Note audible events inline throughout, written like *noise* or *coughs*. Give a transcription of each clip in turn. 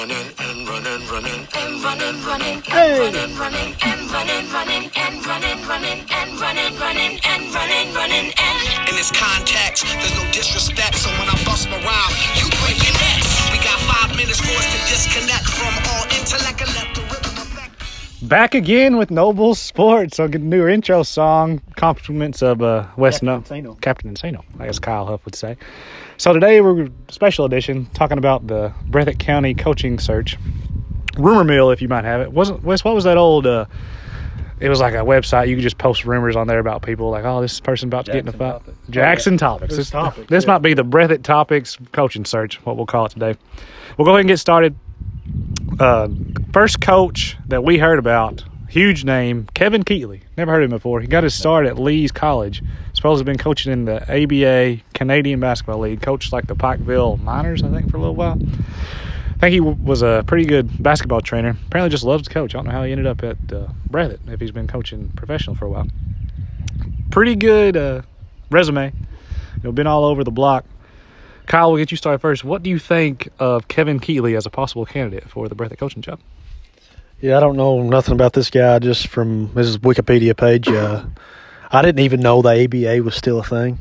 running and running, running and running, running Hey. running, running and running, running and running, running and running, running and running, running and. In this context, there's no disrespect, so when I bust my rhyme, you break your necks. We got five minutes for us to disconnect from all intellect and let the rhythm affect. Back again with Noble Sports. I'll get a new intro song. Compliments of uh, West Captain No Insano. Captain Insano, I guess Kyle Huff would say. So today we're special edition talking about the Breathitt County coaching search. Rumor mill, if you might have it. Wasn't Wes? What was that old? Uh, it was like a website. You could just post rumors on there about people, like, oh, this person about to get in a fight. Topix. Jackson Topix. This, Topix, this yeah. might be the Breathitt Topix coaching search. What we'll call it today. We'll go ahead and get started uh, first coach that we heard about, huge name, Kevin Keatley. Never heard of him before. He got his start at Lee's College. Supposedly been coaching in the ABA Canadian Basketball League. Coached like the Pikeville Miners, I think, for a little while. I think he w- was a pretty good basketball trainer. Apparently, just loves to coach. I don't know how he ended up at uh, Breathitt if he's been coaching professional for a while. Pretty good uh, resume. You know, been all over the block. Kyle, we'll get you started first. What do you think of Kevin Keatley as a possible candidate for the Breathitt coaching job? Yeah, I don't know nothing about this guy just from his Wikipedia page. Uh, I didn't even know the ABA was still a thing.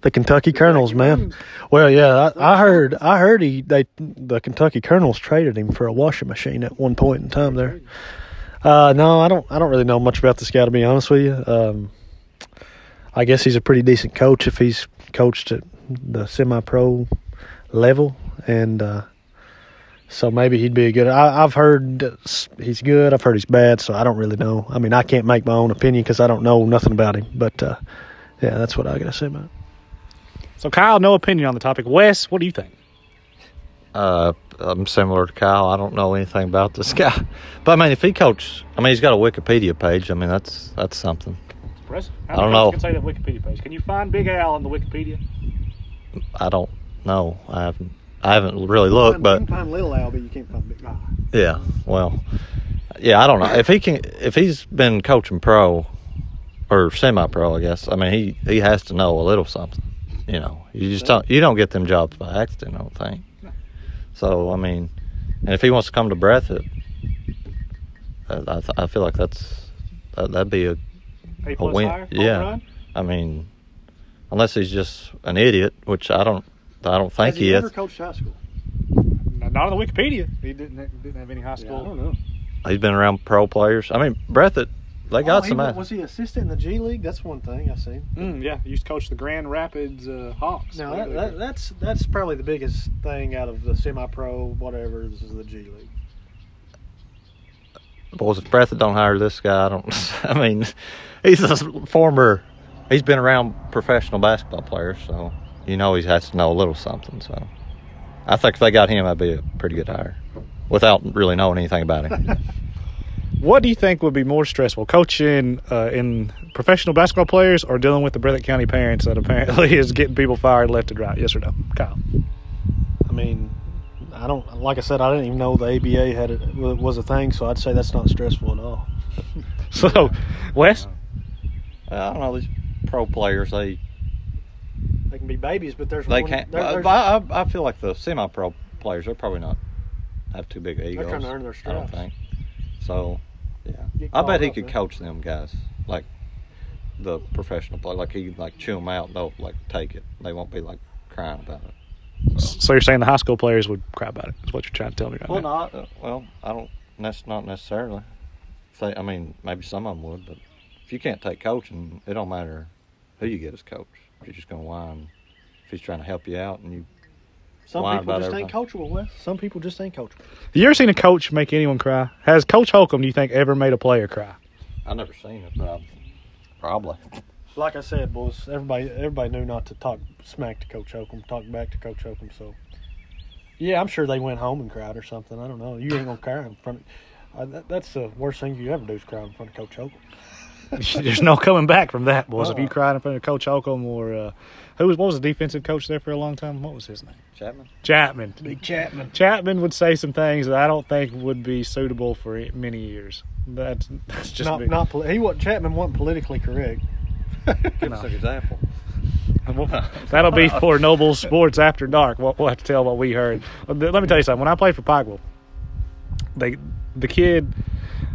The Kentucky Colonels, man. Well, yeah, I, I heard. I heard he they the Kentucky Colonels traded him for a washing machine at one point in time. There. Uh, no, I don't. I don't really know much about this guy to be honest with you. Um, I guess he's a pretty decent coach if he's coached at the semi-pro level, and uh, so maybe he'd be a good. I, I've heard he's good. I've heard he's bad. So I don't really know. I mean, I can't make my own opinion because I don't know nothing about him. But uh, yeah, that's what I got to say about. it. So, Kyle, no opinion on the topic. Wes, what do you think? Uh, I'm similar to Kyle. I don't know anything about this *laughs* guy, but I mean, if he coached, I mean, he's got a Wikipedia page. I mean, that's that's something. Impressive. I don't know. Can say that Wikipedia page. Can you find Big Al on the Wikipedia? I don't know. I haven't I haven't really looked, but find Little Al, but you can't find Big yeah. Well, yeah. I don't know if he can. If he's been coaching pro or semi-pro, I guess. I mean, he he has to know a little something. You know, you just don't you don't get them jobs by accident. I don't think. So I mean, and if he wants to come to Breathitt, I, I, th- I feel like that's that, that'd be a A a win. higher? Yeah, run? I mean, unless he's just an idiot, which I don't, I don't think he, is. coached high school? Not on the Wikipedia. He didn't didn't have any high school. I don't know. He's been around pro players. I mean, Breathitt, they got some. was he assistant in the G League? That's one thing I seen. Mm, yeah, he used to coach the Grand Rapids uh, Hawks. No, that, that, that's that's probably the biggest thing out of the semi-pro, whatever. This is the G League. Boys, if Breathitt don't hire this guy, I don't. *laughs* I mean, he's a former. He's been around professional basketball players, so you know he has to know a little something. So, I think if they got him, I'd be a pretty good hire, without really knowing anything about him. *laughs* What do you think would be more stressful, coaching uh, in professional basketball players or dealing with the Breathitt County parents that apparently *laughs* is getting people fired left and right? Yes or no, Kyle? I mean, I don't like I said. I didn't even know the ABA had it was a thing, so I'd say that's not stressful at all. *laughs* So, Wes, I don't know these pro players. They They can be babies, but there's They one- can't. there- I, there's- I, I feel like the semi-pro players are probably not have too big egos. trying to earn their I don't think. So, yeah, I bet he could man. coach them guys like the professional play. Like he'd like chew them out. They'll like take it. They won't be like crying about it. so you're saying the high school players would cry about it? Is what you're trying to tell me right Well, now? not uh, well. I don't. That's not necessarily. If they, I mean, maybe some of them would, but if you can't take coaching, it don't matter who you get as coach. If you're just gonna whine, if he's trying to help you out, and you Some Lying people about just ain't everything. coachable, Wes. Some people just ain't coachable. Have you ever seen a coach make anyone cry? Has Coach Holcomb, do you think, ever made a player cry? I've never seen it. Probably. Probably. Like I said, boys, everybody everybody knew not to talk smack to Coach Holcomb, talk back to Coach Holcomb. So, yeah, I'm sure they went home and cried or something. I don't know. You ain't gonna cry in front. Of, uh, that, that's the worst thing you ever do is cry in front of Coach Holcomb. *laughs* There's no coming back from that, boys. If you cried in front of Coach Holcomb or uh, who was what was the defensive coach there for a long time? What was his name? Chapman. Chapman. Big Chapman. Chapman would say some things that I don't think would be suitable for many years. That's that's just not me. not poli- he what Chapman wasn't politically correct. Give No. us an example. Well, That'll be for Noble Sports After Dark. We'll, we'll have to tell what we heard. Let me tell you something. When I played for Pikeville, they the kid,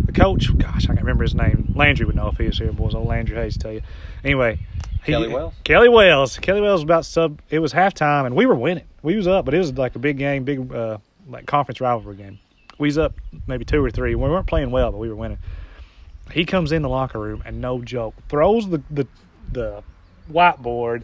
the coach. Gosh, I can't remember his name. Landry would know if he was here, boys. Old Landry Hayes tell you. Anyway, he- Kelly Wells? Kelly Wells. Kelly Wells was about sub. It was halftime, and we were winning. We was up, but it was like a big game, big uh, like conference rivalry game. We was up maybe two or three. We weren't playing well, but we were winning. He comes in the locker room and no joke throws the the, the whiteboard,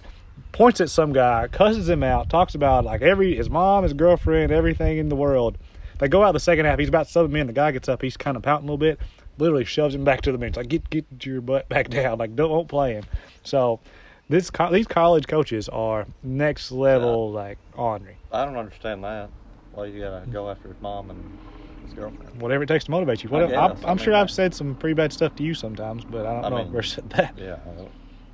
points at some guy, cusses him out, talks about like every his mom, his girlfriend, everything in the world. They go out the second half. He's about to sub him in. The guy gets up. He's kind of pouting a little bit. Literally shoves him back to the bench. Like get get your butt back *laughs* down. Like don't won't play him. So this co- these college coaches are next level like ornery. I don't understand that. Why you gotta go after his mom and his girlfriend? Whatever it takes to motivate you. Whatever. I'm, guess. I'm I sure I've said some pretty bad stuff to you sometimes, but I don't I know mean- if I've ever said that. Yeah. I don't,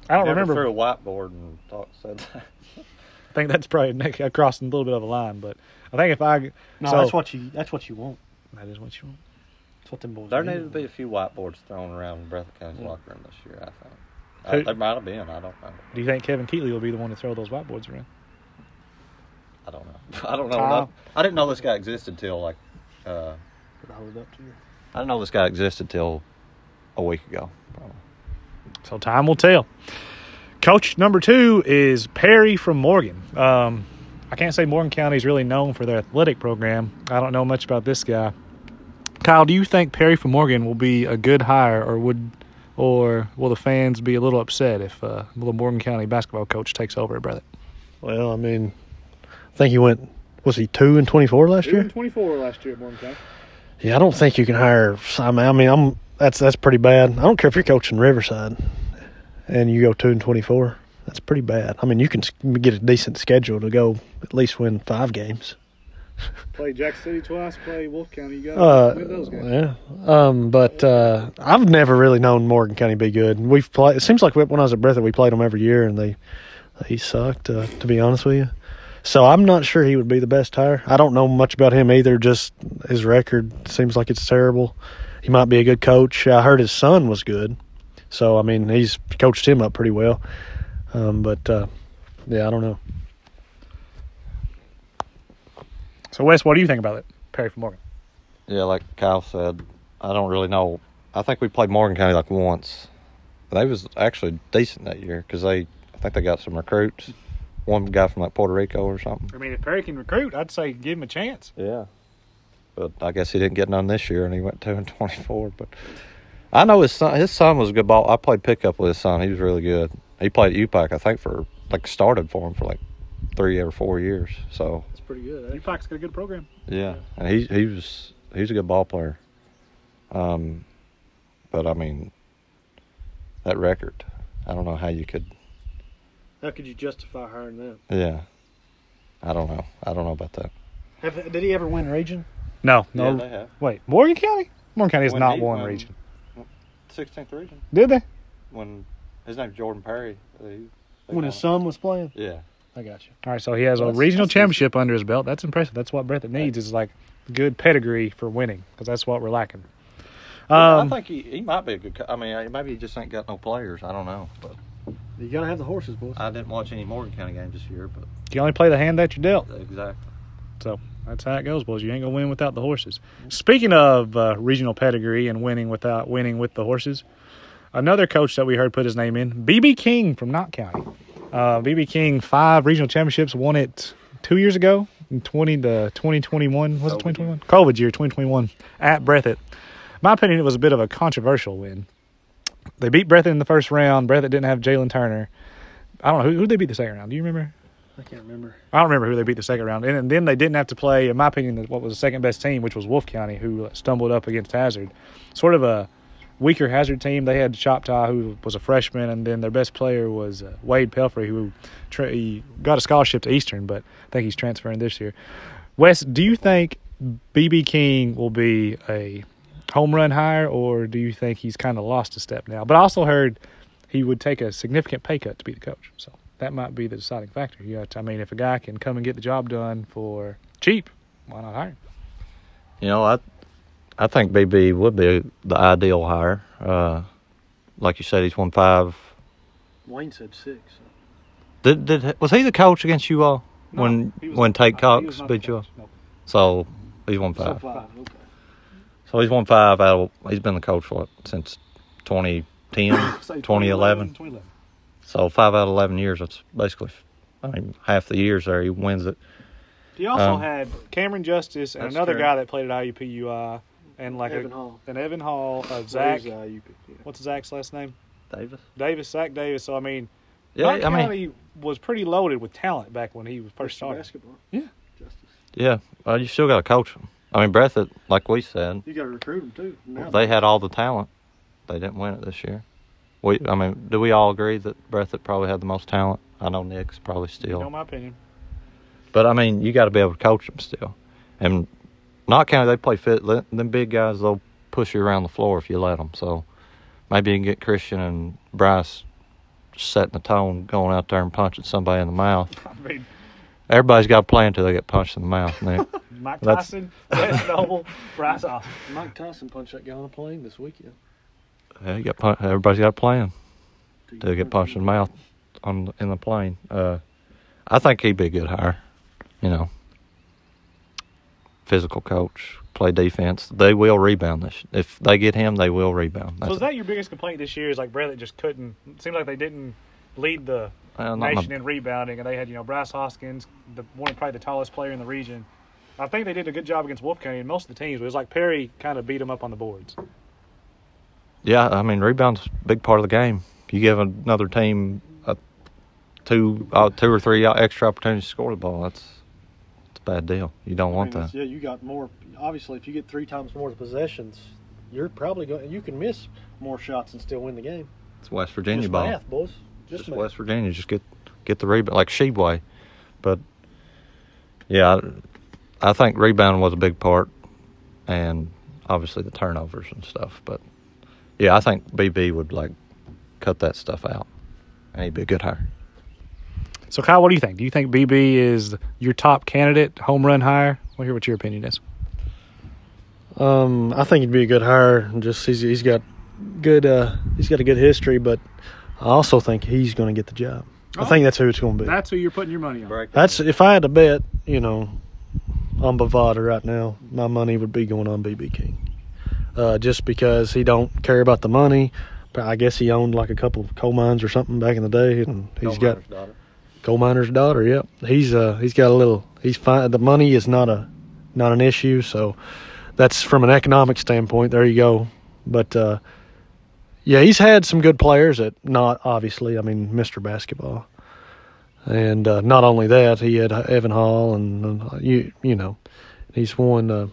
I don't remember. threw a whiteboard and talk, said that. I think that's probably crossing a little bit of a line, but I think if I No, so, that's what you. That's what you want. that is what you want. That's what them boys. There need. needed to be a few whiteboards thrown around in Breathitt County's Yeah. locker room this year. I think. Who- Uh, there might have been. I don't know. Do you think Kevin Keatley will be the one to throw those whiteboards around? I don't know. *laughs* I don't know. Tom? enough. I didn't know this guy existed till like. Uh, Could I hold it up to you? I didn't know this guy existed till a week ago. Probably. So time will tell. Coach number two is Perry from Morgan. Um, I can't say Morgan County is really known for their athletic program. I don't know much about this guy. Kyle, do you think Perry from Morgan will be a good hire, or would, or will the fans be a little upset if uh, the Morgan County basketball coach takes over at Breathitt? Well, I mean, I think he went. Was he two and twenty four last year? Twenty-four last year at Morgan County. Yeah, I don't think you can hire. I mean, I mean, I'm that's that's pretty bad. I don't care if you're coaching Riverside, and you go two and twenty four. That's pretty bad. I mean, you can get a decent schedule to go at least win five games. *laughs* Play Jack City twice. Play Wolf County. You got Uh, yeah. Um, but uh, I've never really known Morgan County be good. We've played. It seems like when I was at Breathitt, we played them every year, and they they sucked. Uh, to be honest with you, so I'm not sure he would be the best hire. I don't know much about him either. Just his record seems like it's terrible. He might be a good coach. I heard his son was good, so I mean he's coached him up pretty well. Um, but uh, yeah, I don't know. So Wes, what do you think about it, Perry from Morgan? Yeah, like Kyle said, I don't really know. I think we played Morgan County like once. They was actually decent that year because they, I think they got some recruits. One guy from like Puerto Rico or something. I mean, if Perry can recruit, I'd say give him a chance. Yeah. But I guess he didn't get none this year, and he went two and twenty four. But I know his son. His son was a good ball. I played pickup with his son. He was really good. He played at UPAC, I think, for like started for him for like three or four years. So it's pretty good. UPAC's got a good program. yeah, and he he was he's a good ball player. Um, but I mean, that record, I don't know how you could. How could you justify hiring them? Yeah, I don't know. I don't know about that. Have, did he ever win region? No, no. have Wait, Morgan County? Morgan County has When not he won won- region. sixteenth region Did they? when his name's Jordan Perry. He, they When his won. son was playing? Yeah. I got you. All right, so he has a regional that's championship under his belt. That's impressive. That's what Breathitt needs is like good pedigree for winning because that's what we're lacking. I Um, think he, he might be a good. co- I mean, uh, maybe he just ain't got no players. I don't know, but You gotta have the horses, boys. I didn't watch any Morgan County games this year. But you only play the hand that you're dealt. exactly, So that's how it goes, boys. You ain't gonna win without the horses. Speaking of uh, regional pedigree and winning without winning with the horses, another coach that we heard put his name in, BB King from Knott County. Uh, BB King five regional championships, won it two years ago in twenty to twenty twenty one. Was it twenty twenty one? COVID year, twenty twenty one at Breathitt. My opinion, it was a bit of a controversial win. They beat Breathitt in the first round. Breathitt didn't have Jalen Turner. I don't know who who they beat the second round. Do you remember? I can't remember. I don't remember who they beat the second round. And, and then they didn't have to play, in my opinion, what was the second best team, which was Wolf County, who stumbled up against Hazard. Sort of a weaker Hazard team. They had Shoptaw, who was a freshman, and then their best player was uh, Wade Pelfrey, who tra- got a scholarship to Eastern, but I think he's transferring this year. Wes, do you think BB King will be a home run hire, or do you think he's kind of lost a step now? But I also heard he would take a significant pay cut to be the coach. So that might be the deciding factor. You to, I mean, if a guy can come and get the job done for cheap, why not hire him? you know, I I think BB would be the ideal hire. Uh, like you said, he's won five. Wayne said six. Did did was he the coach against you all when when Tate Cox beat you all? So he's won So five. five. Okay. So he's won five out of. He's been the coach what since 2010, *coughs* 2011. 2011. So five out of eleven years. That's basically, I mean, half the years there he wins it. He also Um, had Cameron Justice and another true. guy that played at IUPUI and like Evan a, Hall. and Evan Hall, uh, Zach. He's, uh, UP, yeah. What's Zach's last name? Davis. Davis. Zach Davis. So I mean, Yeah, Knott I mean, County was pretty loaded with talent back when he was first Mr. started. Basketball. Yeah. Justice. yeah. Well, you still got to coach them. I mean, Breathitt, like we said, You got to recruit them too. Now they had all the talent. They didn't win it this year. We, I mean, do we all agree that Breathitt probably had the most talent? I know Nick's probably still. You know my opinion. but I mean, you got to be able to coach them still. And Knott County, they play fit. Let- Them big guys, they'll push you around the floor if you let them. So maybe you can get Christian and Bryce setting the tone, going out there and punching somebody in the mouth. *laughs* I mean, Everybody's got to play until they get punched in the mouth. Nick. *laughs* Mike That's- Tyson, Wes Noble, Bryce Austin. *laughs* Mike Tyson punched that guy on a plane this weekend. Yeah, you got pun- everybody's got to play him to get punched in the mouth on in the plane. Uh, I think he'd be a good hire. You know, physical coach, play defense. They will rebound this. If they get him, they will rebound. So is that your biggest complaint this year? Is like Breathitt just couldn't. It seemed like they didn't lead the not nation my- in rebounding, and they had you know Bryce Hoskins, the one probably the tallest player in the region. I think they did a good job against Wolf County and most of the teams. But it was like Perry kind of beat them up on the boards. yeah, I mean, rebounds a big part of the game. You give another team a two, uh, two or three extra opportunities to score the ball. That's a bad deal. You don't want mean, that. Yeah, you got more. Obviously, if you get three times more possessions, you're probably going. You can miss more shots and still win the game. It's West Virginia Just ball. math, boys. Just, just. West Virginia. Just get get the rebound like Sheboy. But yeah, I, I think rebounding was a big part, and obviously the turnovers and stuff. But yeah, I think BB would like cut that stuff out, and he'd be a good hire. So Kyle, what do you think? Do you think BB is your top candidate home run hire? We'll hear what your opinion is. Um, I think he'd be a good hire. Just he's he's got good. Uh, he's got a good history, but I also think he's going to get the job. I think that's who it's going to be. That's who you're putting your money on. That's if I had to bet, you know, on Bovada right now, my money would be going on BB King. Uh, just because he don't care about the money, but I guess he owned like a couple of coal mines or something back in the day, and he's got coal miner's daughter. Yep, he's uh he's got a little. He's fine. The money is not a not an issue, so that's from an economic standpoint. There you go. But uh, yeah, he's had some good players that Knott obviously. I mean, Mr. Basketball, and uh, not only that, he had Evan Hall, and uh, you you know, he's won uh,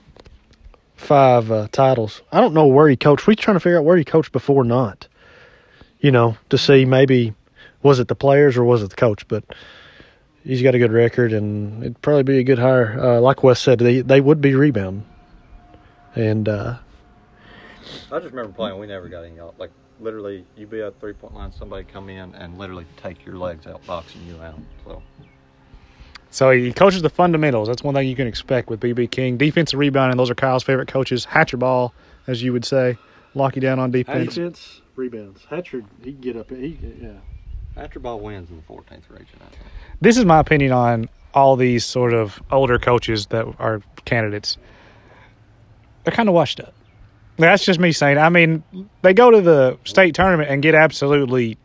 five uh, titles. I don't know where he coached. We're trying to figure out where he coached before not. You know, to see maybe was it the players or was it the coach, but. He's got a good record, and it'd probably be a good hire. Uh, like Wes said, they they would be rebounding, and uh, I just remember playing. We never got any like literally. You be at three point line, somebody come in and literally take your legs out, boxing you out. So So he coaches the fundamentals. That's one thing you can expect with BB King. Defensive rebounding, those are Kyle's favorite coaches. Hatcher ball, as you would say, lock you down on defense. defense rebounds. Hatcher, he can get up. He yeah. After ball wins in the 14th region. This is my opinion on all these sort of older coaches that are candidates. They're kind of washed up. That's just me saying. I mean, they go to the state tournament and get absolutely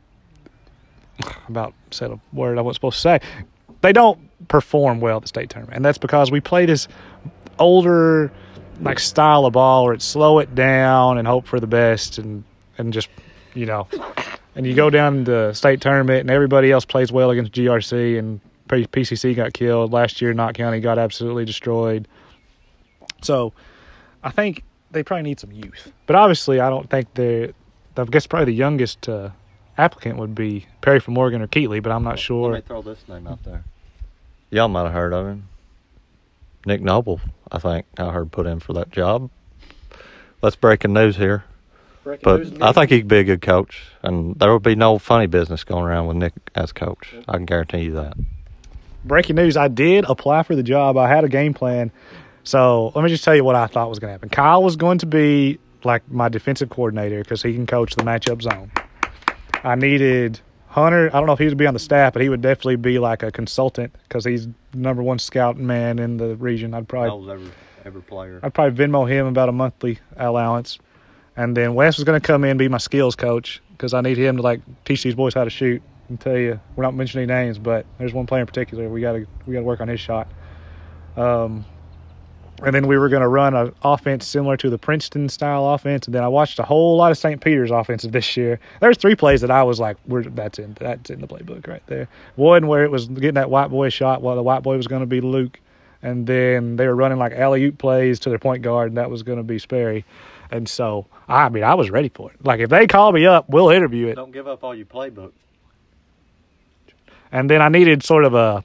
about said a word I wasn't supposed to say. They don't perform well at the state tournament, and that's because we play this older like style of ball where it's slow it down and hope for the best and and just you know and you go down to the state tournament and everybody else plays well against GRC and PCC got killed last year. Knott County got absolutely destroyed. So I think they probably need some youth, but obviously I don't think they're. I guess probably the youngest uh, applicant would be Perry from Morgan or Keatley, but I'm not Let sure. me throw this name out there. Y'all might have heard of him. Nick Noble, I think I heard put in for that job. That's breaking news here. But I think he could be a good coach, and there would be no funny business going around with Nick as coach. I can guarantee you that. breaking news i did apply for the job. I had a game plan. So let me just tell you what i thought was going to happen. Kyle was going to be like my defensive coordinator because he can coach the matchup zone. I needed hunter i don't know if he would be on the staff but he would definitely be like a consultant because he's number one scouting man in the region. I'd probably ever, Every player. I'd probably Venmo him about a monthly allowance, and then Wes was going to come in and be my skills coach because I need him to like teach these boys how to shoot. And tell you, we're not mentioning names, but there's one player in particular we got to we got to work on his shot. Um, and then we were going to run an offense similar to the Princeton style offense. And then I watched a whole lot of St. Peter's offensive this year. There's three plays that I was like, "We're that's in that's in the playbook right there." One where it was getting that white boy shot, while the white boy was going to be Luke, and then they were running like alley oop plays to their point guard, and that was going to be Sperry. And so, I mean, I was ready for it. Like if they call me up, we'll interview it. Don't give up all your playbook. And then I needed sort of a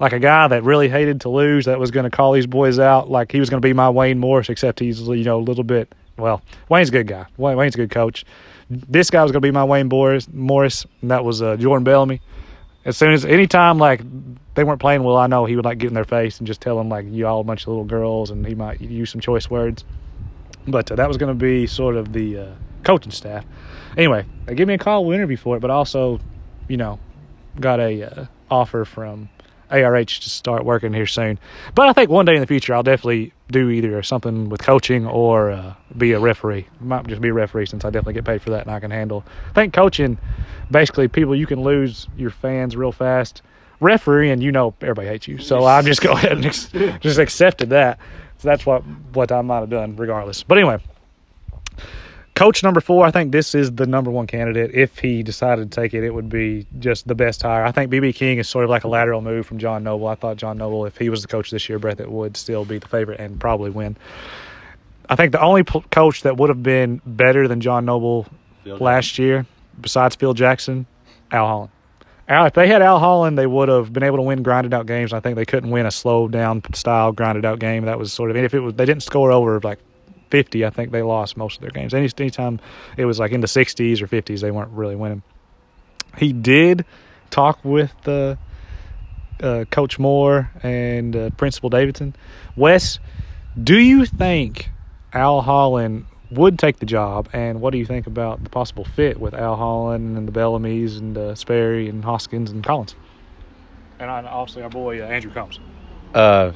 like a guy that really hated to lose that was going to call these boys out like he was going to be my Wayne Morris, except he's you know a little bit. Well, Wayne's a good guy. Wayne, Wayne's a good coach. This guy was going to be my Wayne Morris, Morris, and that was uh, Jordan Bellamy. As soon as anytime like they weren't playing well, I know he would like get in their face and just tell them like you all a bunch of little girls, and he might use some choice words. But uh, that was going to be sort of the uh, coaching staff. Anyway, they gave me a call, we'll interview for it, but also, you know, got a uh, offer from ARH to start working here soon. But I think one day in the future, I'll definitely do either something with coaching or uh, be a referee. Might just be a referee since I definitely get paid for that and I can handle. I think coaching, basically, people you can lose your fans real fast. Referee, and you know, everybody hates you, so I'm just go ahead and ex- just accepted that. So that's what what I might have done, regardless. But anyway, Coach number four, I think this is the number one candidate. If he decided to take it, it would be just the best hire. I think BB King is sort of like a lateral move from John Noble. I thought John Noble, if he was the coach this year, Brett, that would still be the favorite and probably win. I think the only p- coach that would have been better than John Noble last year, besides Phil Jackson, Al Holland. If they had Al Holland, they would have been able to win grinded out games. I think they couldn't win a slow down style grinded out game. That was sort of, and if it was, they didn't score over like 50, I think they lost most of their games. Any anytime it was like in the 60s or 50s, they weren't really winning. He did talk with uh, uh, Coach Moore and uh, Principal Davidson. Wes, do you think Al Holland would take the job, and what do you think about the possible fit with Al Holland and the Bellamy's and uh, Sperry and Hoskins and Collins? And uh, obviously our boy uh, Andrew Combs. Uh,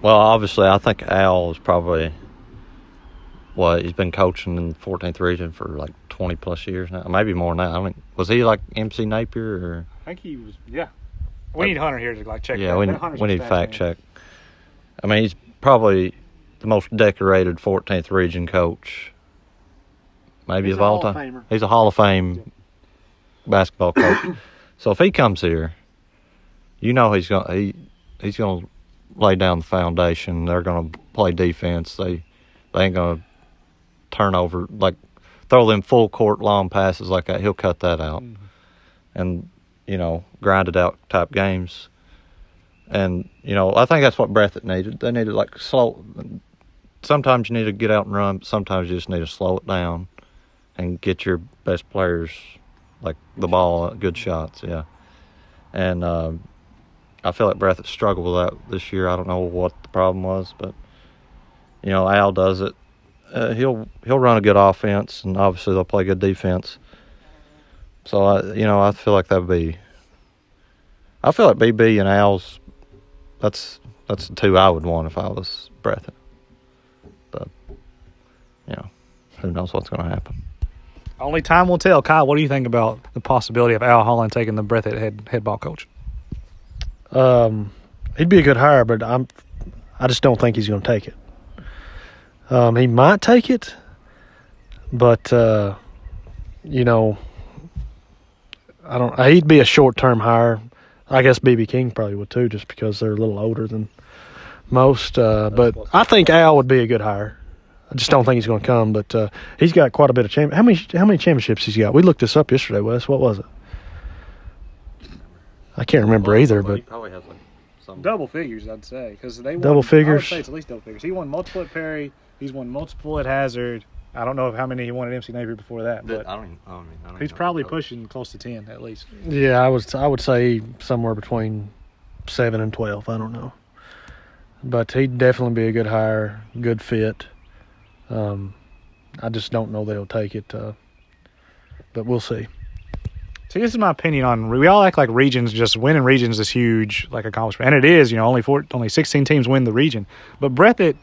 well, obviously, I think Al is probably what he's been coaching in the 14th region for like 20 plus years now, maybe more now. I mean, was he like MC Napier or? I think he was, yeah. We need Hunter here to like check. yeah, that. we, That we a need fact man. check. I mean, he's probably the most decorated 14th region coach, maybe He's of a all Hall of time. Famer. He's a Hall of Fame basketball coach. *coughs* so if he comes here, you know he's gonna he he's gonna lay down the foundation. They're gonna play defense. They they ain't gonna turn over like throw them full court long passes like that. He'll cut that out, mm-hmm. and you know grind it out type games. And you know I think that's what Breathitt needed. They needed like slow. Sometimes you need to get out and run. But sometimes you just need to slow it down and get your best players like the ball, uh, good shots. Yeah, and um, I feel like Breathitt struggled with that this year. I don't know what the problem was, but you know Al does it. Uh, he'll he'll run a good offense, and obviously they'll play good defense. So I, you know, I feel like that'd be. I feel like BB and Al's. That's that's the two I would want if I was Breathitt. But you know, who knows what's going to happen. Only time will tell. Kyle, what do you think about the possibility of Al Holland taking the Breathitt head head ball coach? Um, he'd be a good hire, but I'm, I just don't think he's going to take it. Um, he might take it, but uh, you know, I don't. He'd be a short term hire. I guess BB King probably would too, just because they're a little older than most. Uh, but I think Al would be a good hire. I just don't think he's going to come, but uh, he's got quite a bit of champ. How many how many championships he's got? We looked this up yesterday, Wes. What was it? I can't remember either, but probably has like some. Double figures, I'd say, because they Double figures? I would say it's at least double figures. He won multiple at Perry. He's won multiple at Hazard. I don't know how many he won at MC Napier before that, but I don't. Even, I don't, even, I don't he's even probably pushing close to ten at least. Yeah, I was. I would say somewhere between seven and twelve. I don't know, but he'd definitely be a good hire, good fit. Um, I just don't know that he'll take it, uh, but we'll see. See, this is my opinion on. We all act like regions just winning regions is huge, like accomplishment, and it is. You know, only four, only sixteen teams win the region, but Breathitt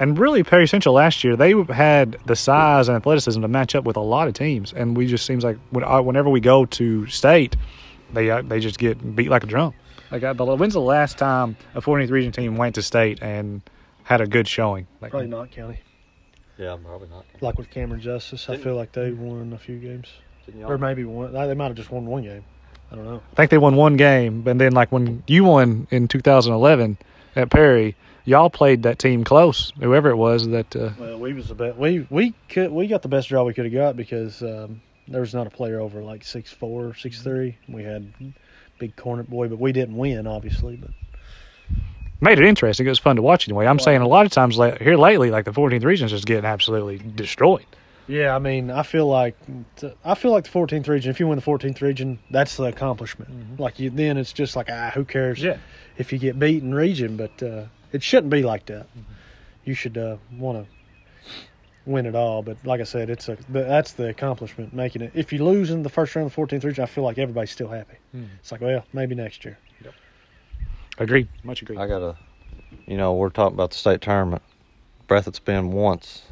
And really, Perry Central last year, they had the size and athleticism to match up with a lot of teams. And we just seems like uh, whenever we go to state, they uh, they just get beat like a drum. Like, the, when's the last time a 14th region team went to state and had a good showing? Like, Probably Knott County. Yeah, probably not. Like with Cameron Justice, I feel like they won a few games, Didn't or maybe one. They might have just won one game. I don't know. I think they won one game, and then like when you won in 2011 at Perry, y'all played that team close, whoever it was that. Uh, Well, we was the best. We we could we got the best draw we could have got because um, there was not a player over like six four, six three. We had big corner boy, but we didn't win, obviously. But made it interesting. It was fun to watch anyway. I'm saying a lot of times here lately, like the 14th region is just getting absolutely destroyed. yeah, I mean, I feel like I feel like the 14th region. If you win the 14th region, that's the accomplishment. Like you, then it's just like ah, who cares? Yeah. if you get beat in region, but uh, it shouldn't be like that. You should uh, want to win it all. But like I said, it's a that's the accomplishment making it. If you lose in the first round of the 14th region, I feel like everybody's still happy. Hmm. It's like, well, maybe next year. Agreed. Much agreed. I gotta, you know, we're talking about the state tournament. Breathitt's been once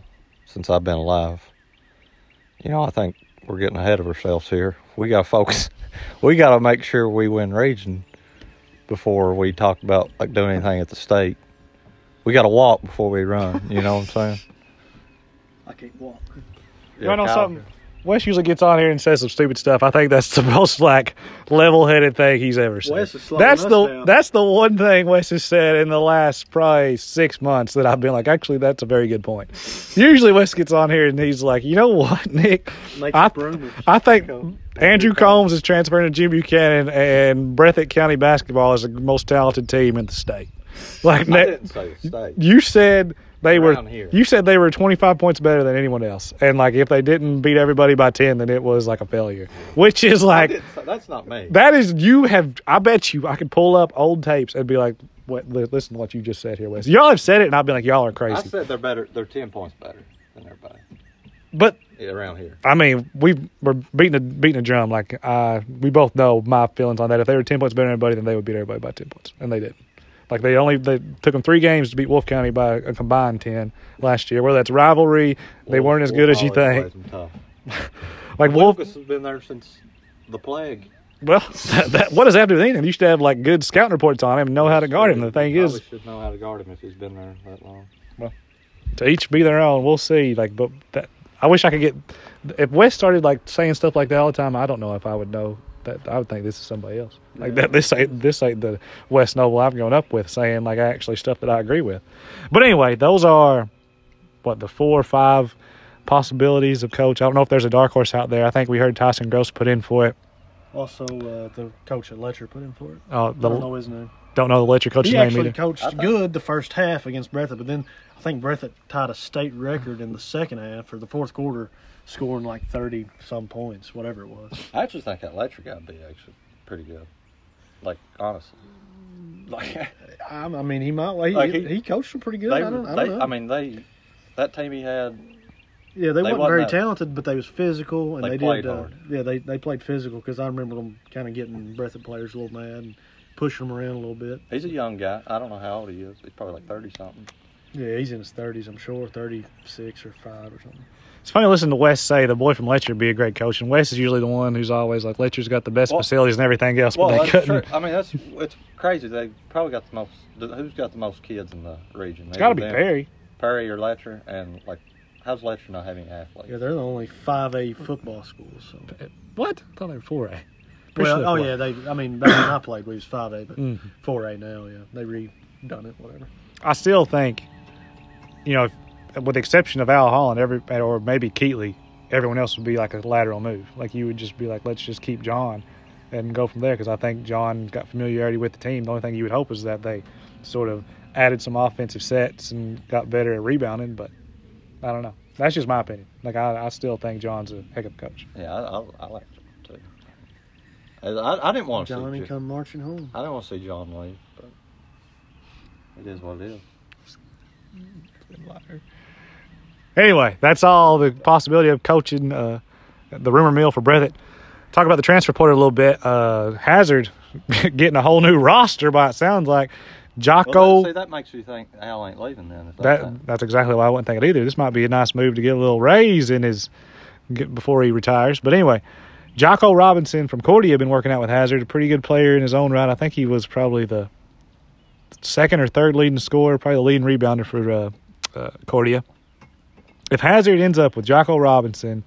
since I've been alive. You know, I think we're getting ahead of ourselves here. We gotta focus. *laughs* We gotta make sure we win region before we talk about like doing anything at the state. We gotta walk before we run. You know what I'm saying? *laughs* I can't walk. You know something? Wes usually gets on here and says some stupid stuff. I think that's the *laughs* most like level-headed thing he's ever said. Wes is slowing that's us the down. that's the one thing Wes has said in the last probably six months that I've been like, actually, that's a very good point. Usually Wes gets on here and he's like, you know what, *laughs* Nick? Make I, rumors. I think Andrew Combs is transferring to June Buchanan, and Breathitt County basketball is the most talented team in the state. Like I that- didn't say the state. you said they were here. you said they were 25 points better than anyone else and like if they didn't beat everybody by 10 then it was like a failure which is like that's not me. that is you have i bet you i could pull up old tapes and be like what listen to what you just said here Wes. y'all have said it and i've been like y'all are crazy I said they're better. They're ten points better than everybody but around here. I mean, we we're beating a beating a drum. Like uh, we both know my feelings on that. If they were ten points better than everybody, then they would beat everybody by ten points, and they didn't. Like they only they took them three games to beat Wolf County by a combined ten last year. Whether that's rivalry, they weren't as good as you think. *laughs* Like Wolf, has been there since the plague. well, *laughs* that, that, what does that have to do with anything? You should have like good scouting reports on him and know how to guard him. The thing is, should know how to guard him if he's been there that long. Well, to each be their own. We'll see. Like, but that I wish I could get. If Wes started like saying stuff like that all the time, I don't know if I would know that. I would think this is somebody else. Like that. This ain't this ain't the Wes Noble I've grown up with saying like actually stuff that I agree with. But anyway, those are what the four or five possibilities of coach. I don't know if there's a dark horse out there. I think we heard Tyson Gross put in for it. Also, uh, the coach at Letcher put in for it. Uh, I the, don't know his name. don't know the Letcher coach's He name actually either. coached I thought- good the first half against Breathitt, but then I think Breathitt tied a state record in the second half or the fourth quarter, scoring like thirty some points, whatever it was. I actually think that Letcher guy would be actually pretty good. Like honestly, like *laughs* I, I mean, he might. He, Like, he, he- coached them pretty good. they, I don't, I don't know. I mean they, that team he had. yeah, they, they weren't very that- talented, but they was physical and They they, played did. Uh, yeah, they they played physical because I remember them kind of getting Breathitt players a little mad and pushing them around a little bit. He's a young guy. I don't know how old he is. He's probably like thirty something. Yeah, he's in his thirties, I'm sure, thirty six or five or something. It's funny listening to Wes say the boy from Letcher would be a great coach, and Wes is usually the one who's always like Letcher's got the best Well- facilities and everything else, Well, but they that's couldn't. true. I mean, that's it's crazy. They probably got the most. Who's got the most kids in the region? It's got to be Them, Perry. Perry or Letcher, and like, how's Letcher not having athletes? Yeah, they're the only five A football schools. So. What? I thought they were four A. Well, oh yeah, they. I mean, back when I played, we was five A, but Mhm. four A now. Yeah, they redone it, whatever. I still think, you know, with the exception of Al Holland, every or maybe Keatley, everyone else would be like a lateral move. Like you would just be like, let's just keep John and go from there because I think John got familiarity with the team. The only thing you would hope is that they sort of added some offensive sets and got better at rebounding. But I don't know. That's just my opinion. Like I, I still think John's a heck of a coach. Yeah, I, I, I like John too. I, I, I didn't want to Johnny see. come marching home. I didn't want to see John leave, but it is what it is. Anyway, that's all the possibility of coaching uh, the rumor mill for Breathitt. Talk about the transfer portal a little bit. Uh, Hazard *laughs* getting a whole new roster by it sounds like. Jocko. see, that makes you think Al ain't leaving then. That that's exactly why I wouldn't think it either. This might be a nice move to get a little raise in his get, before he retires. But anyway, Jocko Robinson from Cordia been working out with Hazard, a pretty good player in his own right. I think he was probably the second or third leading scorer, probably the leading rebounder for uh, uh, Cordia. If Hazard ends up with Jocko Robinson,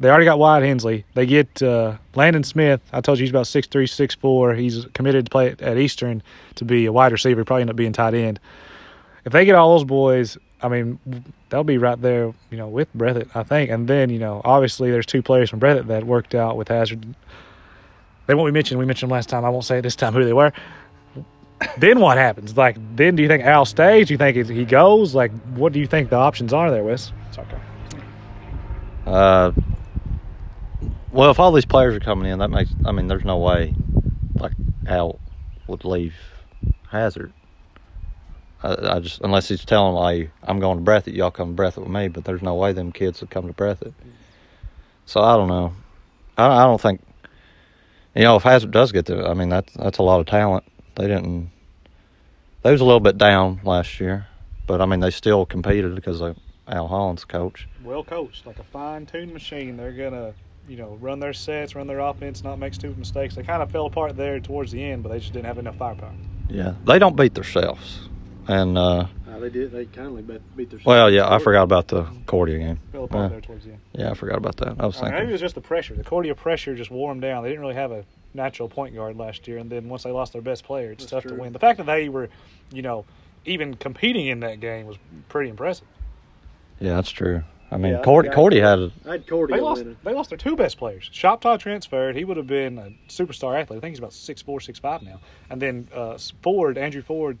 they already got Wyatt Hensley. They get uh, Landon Smith. I told you he's about 6'3", 6'4". He's committed to play at Eastern to be a wide receiver. Probably end up being tight end. If they get all those boys, I mean, they'll be right there, you know, with Breathitt, I think. And then, you know, obviously there's two players from Breathitt that worked out with Hazard. They won't be mentioned. We mentioned them last time. I won't say this time who they were. Then what happens? Like, then do you think Al stays? Do you think he goes? Like, what do you think the options are there, Wes? It's okay. Uh, well, if all these players are coming in, that makes. I mean, there's no way, like Al would leave Hazard. I, I just unless he's telling like, I'm going to Breathitt, y'all come to Breathitt with me. But there's no way them kids would come to Breathitt. So I don't know. I, I don't think. You know, if Hazard does get there, I mean that's that's a lot of talent. They didn't. They was a little bit down last year, but I mean they still competed because of Al Holland's coach. Well coached, like a fine tuned machine. They're going to, you know, run their sets, run their offense, not make stupid mistakes. They kind of fell apart there towards the end, but they just didn't have enough firepower. Yeah, they don't beat themselves. And uh, they did. They kindly beat their. well, yeah, I forgot about the Cordia game. Fell apart Yeah. there towards the end. Yeah, I forgot about that. I was I mean, maybe it was just the pressure. The Cordia pressure just wore them down. They didn't really have a natural point guard last year, and then once they lost their best player, it's That's tough to win. The fact that they were, you know, even competing in that game was pretty impressive. Yeah, that's true. I mean, Yeah, I Cordy, forgot. Cordy had a, I had Cordy They lost. They lost their two best players. Shoptaw transferred. He would have been a superstar athlete. I think he's about six four, six five now. And then uh, Ford, Andrew Ford,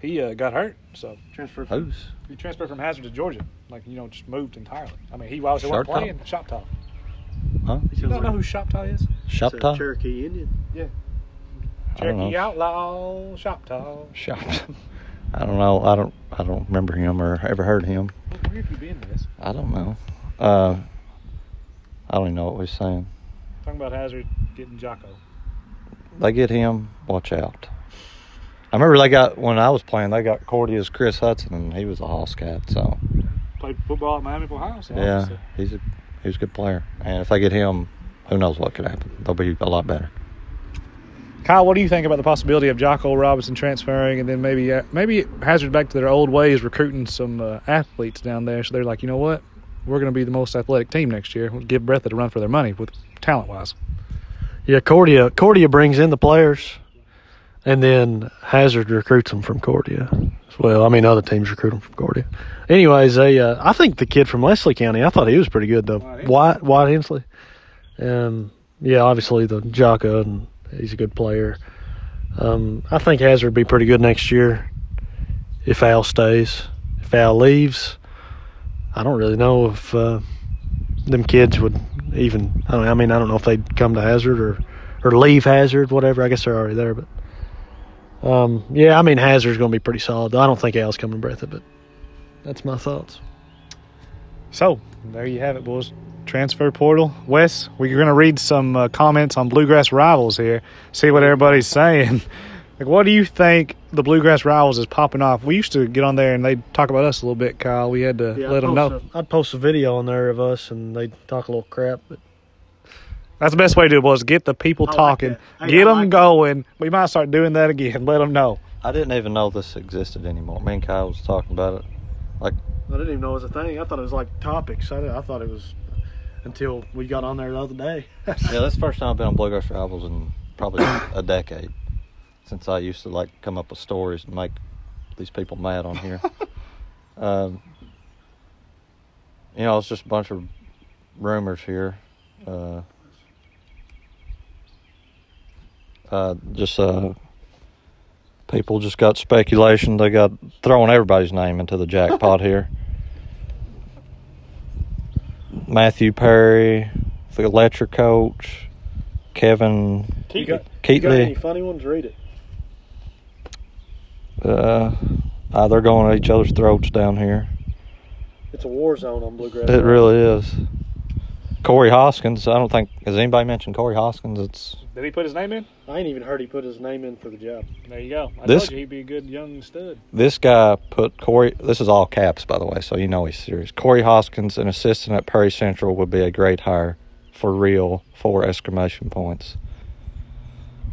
he uh, got hurt, so transfer. who's he transferred from Hazard to Georgia. Like you know, just moved entirely. I mean, he obviously wasn't Sharptaw? playing Shoptaw. Huh? You don't know who Shoptaw is? Shoptaw? Cherokee Indian. Yeah. Cherokee know. Outlaw Shoptaw. Shop. *laughs* I don't know. I don't. I don't remember him or ever heard him. Where have you been with this? I don't know. Uh, I don't even know what we're saying. Talking about Hazard getting Jocko. They get him. Watch out. I remember they got when I was playing. They got Cordy as Chris Hudson, and he was a Hoss cat. So Played football at Miami Ohio. So yeah, obviously- he's a he's a good player. And if they get him, who knows what could happen? They'll be a lot better. Kyle, what do you think about the possibility of Jocko Robinson transferring and then maybe uh, maybe Hazard back to their old ways, recruiting some uh, athletes down there? So they're like, you know what, we're going to be the most athletic team next year. We'll give Breathitt a run for their money with talent wise. Yeah, Cordia. Cordia brings in the players, and then Hazard recruits them from Cordia as well. I mean, other teams recruit them from Cordia. Anyways, they. Uh, I think the kid from Leslie County. I thought he was pretty good though. Wyatt Wyatt Hensley, and yeah, obviously the Jocko, and he's a good player. Um, I think Hazard would be pretty good next year if Al stays. If Al leaves, I don't really know if uh, them kids would even. I, don't, I mean, I don't know if they'd come to Hazard or or leave Hazard, whatever. I guess they're already there, but um, yeah, I mean Hazard's going to be pretty solid. I don't think Al's coming to Breathitt, but that's my thoughts. So there you have it, boys. Transfer portal. Wes, we're going to read some uh, comments on Bluegrass Rivals here. See what everybody's saying. *laughs* Like, what do you think the Bluegrass Rivals is popping off? We used to get on there and they'd talk about us a little bit, Kyle. We had to let them know. i I'd post a video on there of us, and they'd talk a little crap. But That's the best way to do it, was get the people I like talking, that. Hey, get I them like that. going. We might start doing that again. *laughs* Let them know. I didn't even know this existed anymore. Me and Kyle was talking about it. Like, I didn't even know it was a thing. I thought it was like Topix. I, I thought it was until we got on there the other day. *laughs* Yeah, that's the first time I've been on Bluegrass Rivals in probably a decade. Since I used to like come up with stories and make these people mad on here. *laughs* um, you know, it's just a bunch of rumors here. Uh, uh, just uh, people just got speculation. They got throwing everybody's name into the jackpot here. Matthew Perry, the electric coach, Kevin You got, Keatley. you got any funny ones? Read it. Uh, uh, they're going at each other's throats down here. It's a war zone on Bluegrass. It really is. Corey Hoskins. I don't think has anybody mentioned Corey Hoskins. It's Did he put his name in? I ain't even heard he put his name in for the job. There you go. I This- told you he'd be a good young stud. this guy put Corey. This is all caps, by the way, so you know he's serious. Corey Hoskins, an assistant at Perry Central, would be a great hire for real. Four exclamation points.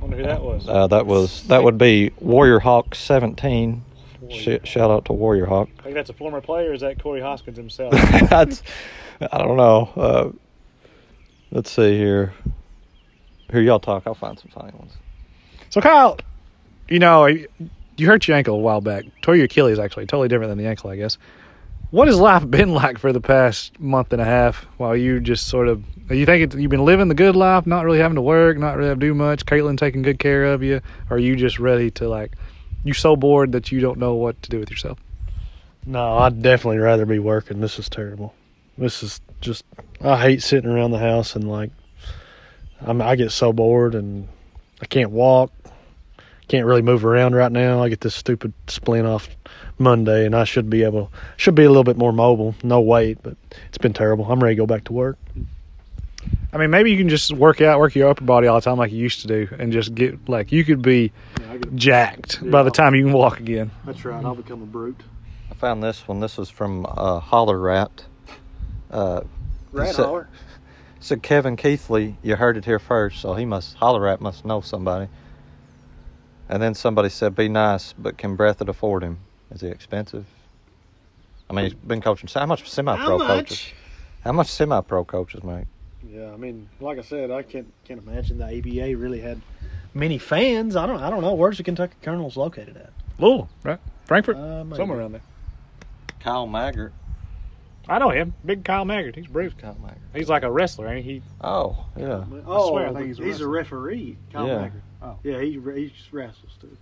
Wonder who that was. Uh, that was that would be Warrior Hawk seventeen. Sh- shout out to Warrior Hawk. I think that's a former player. Or is that Corey Hoskins himself? *laughs* That's, I don't know. Uh, let's see here. Here y'all talk. I'll find some funny ones. so Kyle, you know you hurt your ankle a while back. Tore your Achilles actually. Totally different than the ankle, I guess. What has life *laughs* been like for the past month and a half while you just sort of you think it's, you've been living the good life, not really having to work, not really have to do much, Caitlin taking good care of you, or are you just ready to like you so bored that you don't know what to do with yourself? No, I'd definitely rather be working. This is terrible. This is just I hate sitting around the house and like I'm I get so bored and I can't walk. Can't really move around right now. I get this stupid splint off Monday and I should be able should be a little bit more mobile. No weight, but it's been terrible. I'm ready to go back to work. I mean, maybe you can just work out, work your upper body all the time like you used to do, and just get like you could be jacked by the time you can walk again. That's right. I'll become a brute. I found this one. This was from uh, Holler Rat. Uh, Rat So- holler. *laughs* said Kevin Keatley. You heard it here first, so he must Holler Rat must know somebody. And then somebody said, "Be nice, but can Breathitt afford him? Is he expensive?" I mean, he's been coaching. How much semi-pro coaches? How much semi-pro coaches make? Yeah, I mean, like I said, I can't can't imagine the ABA really had many fans. I don't I don't know where's the Kentucky Colonels located at. Louisville, right? Frankfort, Uh, somewhere around there. Kyle Maggart. I know him, Big Kyle Maggart. He's Bruce. Kyle Maggart. He's like a wrestler, ain't he? Oh, yeah. Oh, swear, I think he's he's, a a referee. Kyle Yeah. Maggart. Oh. yeah, he he wrestles too.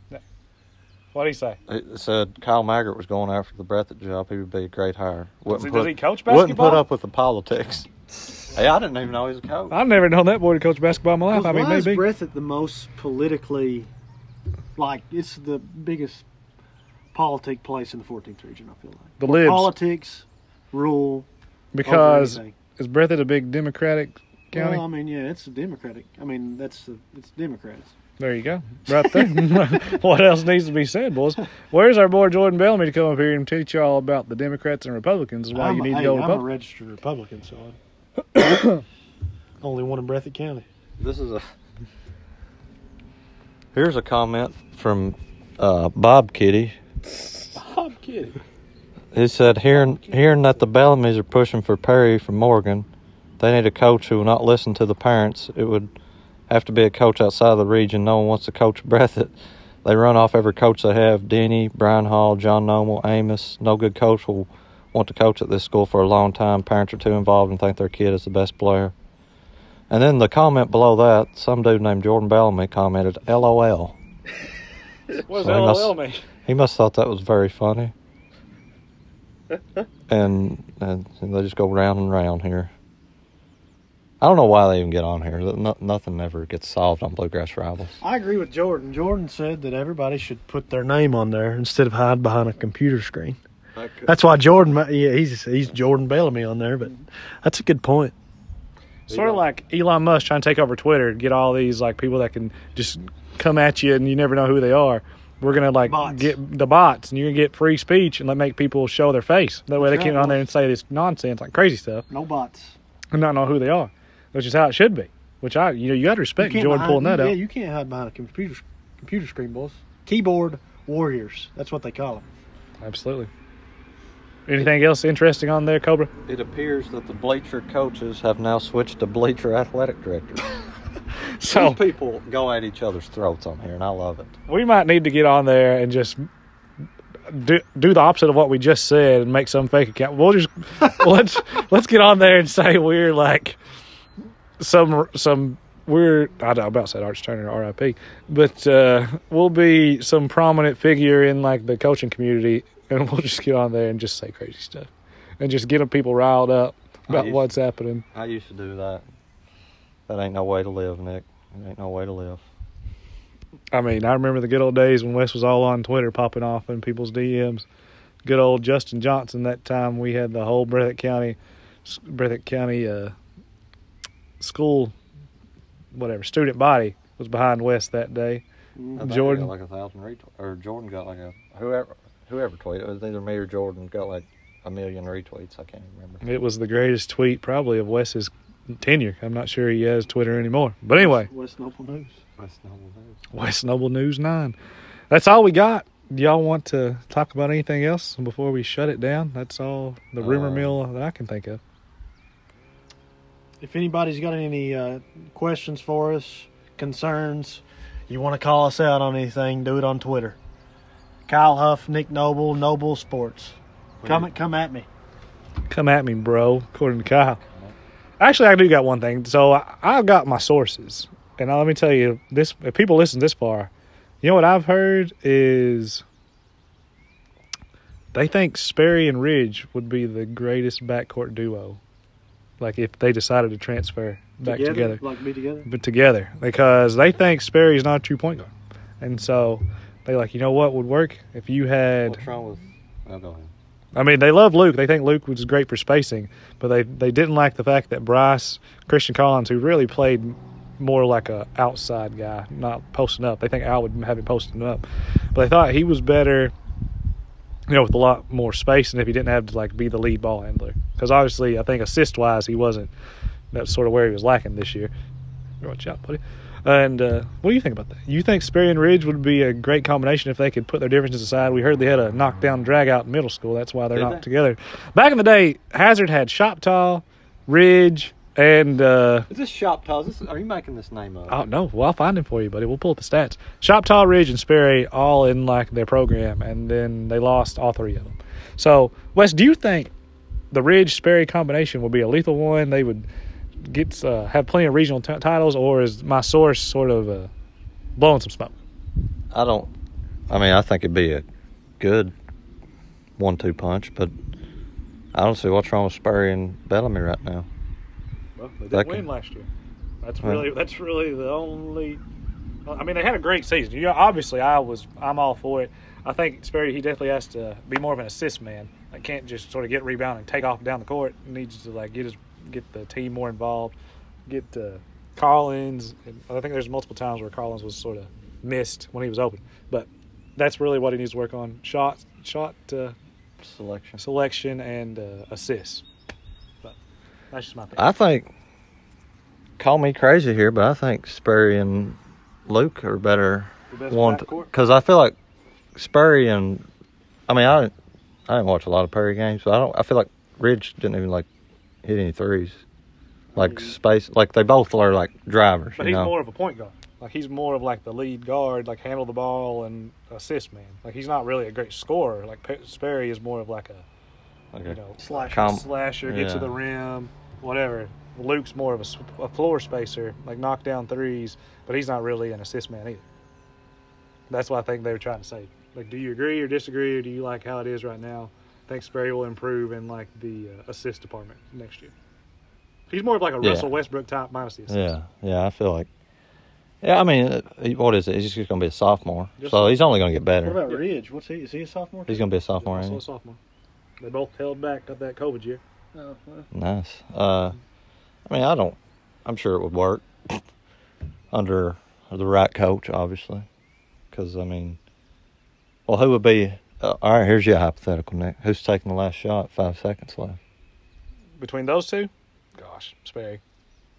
What would he say? It said Kyle Maggart was going after the Breathitt job. He would be a great hire. Does he, Wouldn't does put, he coach basketball? wouldn't put up with the politics. *laughs* hey, I didn't even know he was a coach. I've never known that boy to coach basketball in my life. I mean, why is maybe. Breathitt the most politically, like it's the biggest politic place in the 14th region? I feel like The libs. politics, rule, because over anything. is Breathitt a big Democratic county? Well, I mean, yeah, it's a Democratic. I mean, that's the it's Democrats. there you go. Right there. *laughs* what else needs to be said, boys? Where's our boy Jordan Bellamy to come up here and teach you all about the Democrats and Republicans and why I'm, you need hey, to go I'm a registered Republican, so I'm *coughs* only one in Breathitt County. This is a. Here's a comment from uh, Bob Kitty. I'm kidding. He said, hearing, hearing that the Bellamy's are pushing for Perry from Morgan, they need a coach who will not listen to the parents. It would have to be a coach outside of the region. No one wants to coach *laughs* Breathitt. They run off every coach they have Denny, Brian Hall, John Noble, Amos. No good coach will want to coach at this school for a long time. Parents are too involved and think their kid is the best player. And then the comment below that, some dude named Jordan Bellamy commented, LOL. *laughs* What does So he must- LOL mean? He must have thought that was very funny. And, and and they just go round and round here. I don't know why they even get on here. No, nothing ever gets solved on Bluegrass Rivals. I agree with Jordan. Jordan said that everybody should put their name on there instead of hide behind a computer screen. That's why Jordan, yeah, he's he's Jordan Bellamy on there, but that's a good point. Sort of like Elon Musk trying to take over Twitter and get all these like people that can just come at you and you never know who they are. We're gonna like Bots. get the bots and you're gonna get free speech and let make people show their face. That way they That's can right, on there and say this nonsense like crazy stuff No bots. and not know who they are, which is how it should be. Which I you know you got to respect You can't Jordan hide- pulling that yeah, out. you can't hide behind a computer computer screen, boys. Keyboard warriors. That's what they call them. Absolutely. Anything else interesting on there, Cobra? It appears that the bleacher coaches have now switched to bleacher athletic directors. *laughs* *laughs* So These people go at each other's throats on here, and I love it. we might need to get on there and just do, do the opposite of what we just said and make some fake account. We'll just *laughs* let's let's get on there and say we're like some some we're I don't know about say Arch Turner R.I.P. But uh, we'll be some prominent figure in like the coaching community, and *laughs* we'll just get on there and just say crazy stuff and just get them people riled up about used- what's happening. I used to do that. That ain't no way to live, Nick. It ain't no way to live. I mean, I remember the good old days when Wes was all on Twitter popping off in people's DMs. Good old Justin Johnson. That time we had the whole Breathitt County, Breathitt County uh, school, whatever student body was behind Wes that day. I think Jordan. got like a thousand retweets, or Jordan got like a whoever whoever tweeted. It was either me or Jordan got like a million retweets. I can't even remember. It was the greatest tweet probably of Wes's tenure. I'm not sure he has Twitter anymore. But anyway, Wes Noble News. Wes Noble News Wes Noble News 9. That's all we got. Do y'all want to talk about anything else before we shut it down? That's all the rumor Uh, mill that I can think of. If anybody's got any uh, questions for us, concerns, you want to call us out on anything, do it on Twitter. Kyle Huff, Nick Noble, Noble Sports. Come come at me. Come at me, bro, according to Kyle. Actually, I do got one thing. So I, I've got my sources. And now let me tell you, this if people listen this far, you know what I've heard is they think Sperry and Ridge would be the greatest backcourt duo. Like if they decided to transfer back together. Like be together. but together because they think Sperry's not a true point guard, and so they like you know what would work if you had. What's wrong with? Oh, go ahead. I mean, they love Luke. They think Luke was great for spacing, but they they didn't like the fact that Bryce Christian Collins, who really played more like a outside guy, not posting up. They think Al would have him posting up, but they thought he was better. You know, with a lot more space, and if he didn't have to like be the lead ball handler, because obviously, I think assist wise, he wasn't. That's sort of where he was lacking this year. Watch out, buddy. And uh, what do you think about that? You think Sperry and Ridge would be a great combination if they could put their differences aside? We heard they had a knockdown drag out in middle school. That's why they're Did not they? together. Back in the day, Hazard had Shoptaw, Ridge, and uh, Is this Shoptaw? Is this, are you making this name up? oh no, well I'll find him for you, buddy. We'll pull up the stats. Shoptaw, Ridge, and Sperry all in like their program, and then they lost all three of them. So Wes, do you think the Ridge Sperry combination would be a lethal one? They would get uh, have plenty of regional t- titles, or is my source sort of uh, blowing some smoke? I don't. I mean, I think it'd be a good one-two punch, but I don't see what's wrong with Sperry and Bellamy right now. Well, they didn't win last year. That's Well. really that's really the only. I mean, they had a great season. You know, obviously, I was I'm all for it. I think Sperry he definitely has to be more of an assist man. Like can't just sort of get rebound and take off down the court. He needs to like get his get the team more involved. Get uh, Collins. And I think there's multiple times where Collins was sort of missed when he was open, but that's really what he needs to work on: shot shot uh, Selection. selection and uh, assists. But that's just my thing. I think. Call me crazy here, but I think Sperry and Luke are better one because I feel like Sperry and I mean I didn't I didn't watch a lot of Perry games, but I don't I feel like Ridge didn't even like hit any threes, like space like they both are like drivers. But you he's know? more of a point guard. Like he's more of like the lead guard, like handle the ball and assist man. Like he's not really a great scorer. Like Pe- Sperry is more of like a like you a know Slasher. Com- slasher, get to the rim, whatever. Luke's more of a floor spacer, like knock down threes, but he's not really an assist man either. That's what I think they were trying to say. Like, do you agree or disagree, or do you like how it is right now? I think Sperry will improve in like the uh, assist department next year. He's more of like a Yeah. Russell Westbrook type minus the assist. Yeah, yeah, I feel like. Yeah, I mean, uh, what is it? He's just going to be a sophomore, Just so a- he's only going to get better. What about Ridge? What's he? Is he a sophomore? He's going to be a sophomore. Also ain't a sophomore. They both held back got that COVID year. Oh, well. Nice. Uh, I mean, I don't. I'm sure it would work *laughs* under the right coach, obviously. Because I mean, well, who would be? Uh, all right, here's your hypothetical, Nick. Who's taking the last shot? Five seconds left. Between those two, gosh, Sperry.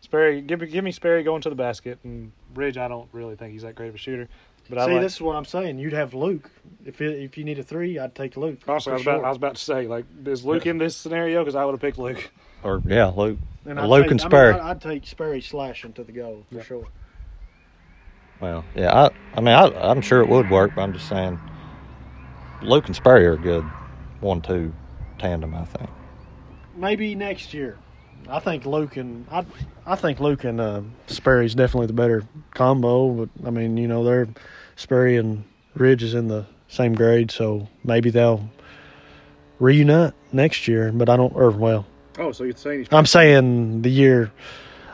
Sperry, give me give me Sperry going to the basket, and Ridge. I don't really think he's that great of a shooter, but I See, like. this is what I'm saying. You'd have Luke. If it, if you need a three, I'd take Luke. Honestly, I for was, about. I was about to say, like, is Luke in this scenario? Because I would have picked Luke. Or yeah, Luke. And I'd Luke take, and I mean, Sperry. I- I'd take Sperry slashing to the goal for Yeah. sure. Well, yeah. I. I mean, I, I'm sure it would work, but I'm just saying. Luke and Sperry are a good one-two tandem. I think. Maybe next year. I think Luke and I, I think Luke and uh, Sperry's definitely the better combo. But I mean, you know, they're Sperry and Ridge is in the same grade, so maybe they'll reunite next year. But I don't. Or well, Oh, so you're saying he's I'm saying the year.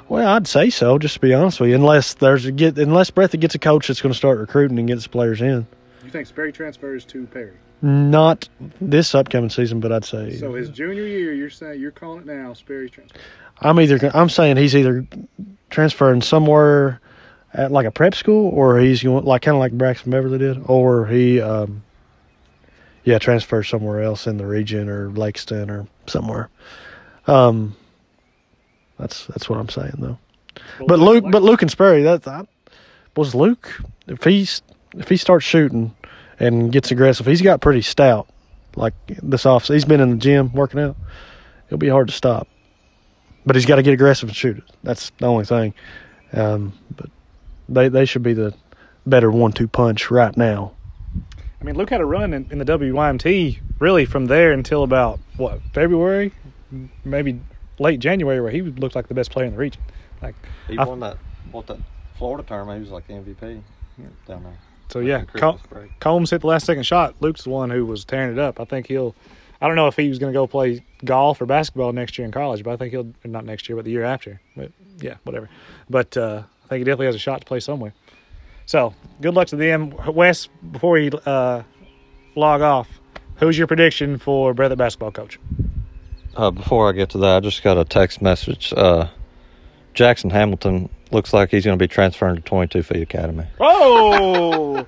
Well, I'd say so. Just to be honest with you, unless there's a get, unless Breathitt gets a coach that's going to start recruiting and gets the players in. You think Sperry transfers to Perry? Not this upcoming season, but I'd say So his junior year, you're saying you're calling it now. Sperry transfer. I'm either I'm saying he's either transferring somewhere at like a prep school, or he's going like kind of like Braxton Beverly did, or he um, yeah transfers somewhere else in the region or Lakeston or somewhere. Um, that's that's what I'm saying though. But Luke, but Luke and Sperry, that, that was Luke. If he's if he starts shooting and gets aggressive, he's got pretty stout. Like this off, he's been in the gym working out. It'll be hard to stop. But he's got to get aggressive and shoot it. That's the only thing. Um, but they they should be the better one-two punch right now. I mean, Luke had a run in, in the WYMT really from there until about what February, maybe late January, where he looked like the best player in the region. Like, He I- won that what that Florida tournament. He was like the MVP down there. So yeah, Col- Combs hit the last second shot. Luke's the one who was tearing it up. I think he'll. I don't know if he was going to go play golf or basketball next year in college, but I think he'll not next year, but the year after. But yeah, whatever. But uh, I think he definitely has a shot to play somewhere. So good luck to them, Wes. Before we uh, log off, who's your prediction for Breathitt basketball coach? Uh, before I get to that, I just got a text message. Uh, Jackson Hamilton looks like he's going to be transferring to 22 Feet Academy. Oh,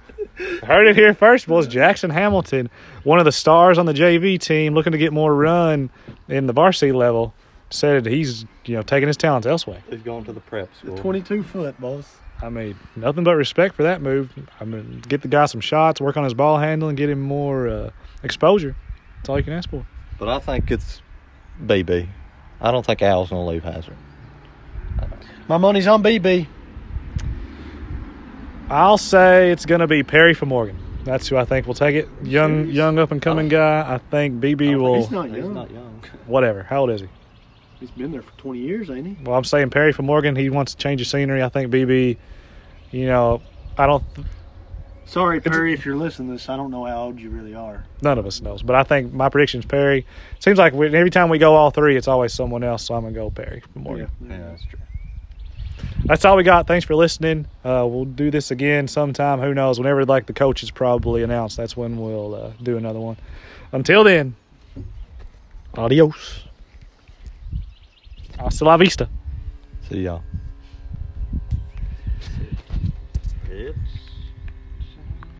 heard it here first. Was Jackson Hamilton, one of the stars on the JV team, looking to get more run in the varsity level, said he's you know taking his talents elsewhere. He's going to the prep school. 22 foot, boss. I mean, nothing but respect for that move. I mean, get the guy some shots, work on his ball handling, get him more uh, exposure. That's all you can ask for. But I think it's BB. I don't think Al's going to leave Hazard. My money's on BB. I'll say it's going to be Perry for Morgan. That's who I think will take it. Young, young up and coming oh. guy. I think BB oh, will. He's not He's young. not young. Whatever. How old is he? He's been there for 20 years, ain't he? Well, I'm saying Perry for Morgan. He wants to change the scenery. I think BB. You know, I don't. Sorry, Perry, if you're listening to this, I don't know how old you really are. None of us knows, but I think my prediction's Perry. Seems like we, every time we go all three, it's always someone else. So I'm gonna go Perry for Morgan. Yeah, that's true. That's all we got. Thanks for listening. Uh, we'll do this again sometime. Who knows? Whenever like the coaches probably announce, that's when we'll uh, do another one. Until then, Adios. hasta la vista. See y'all.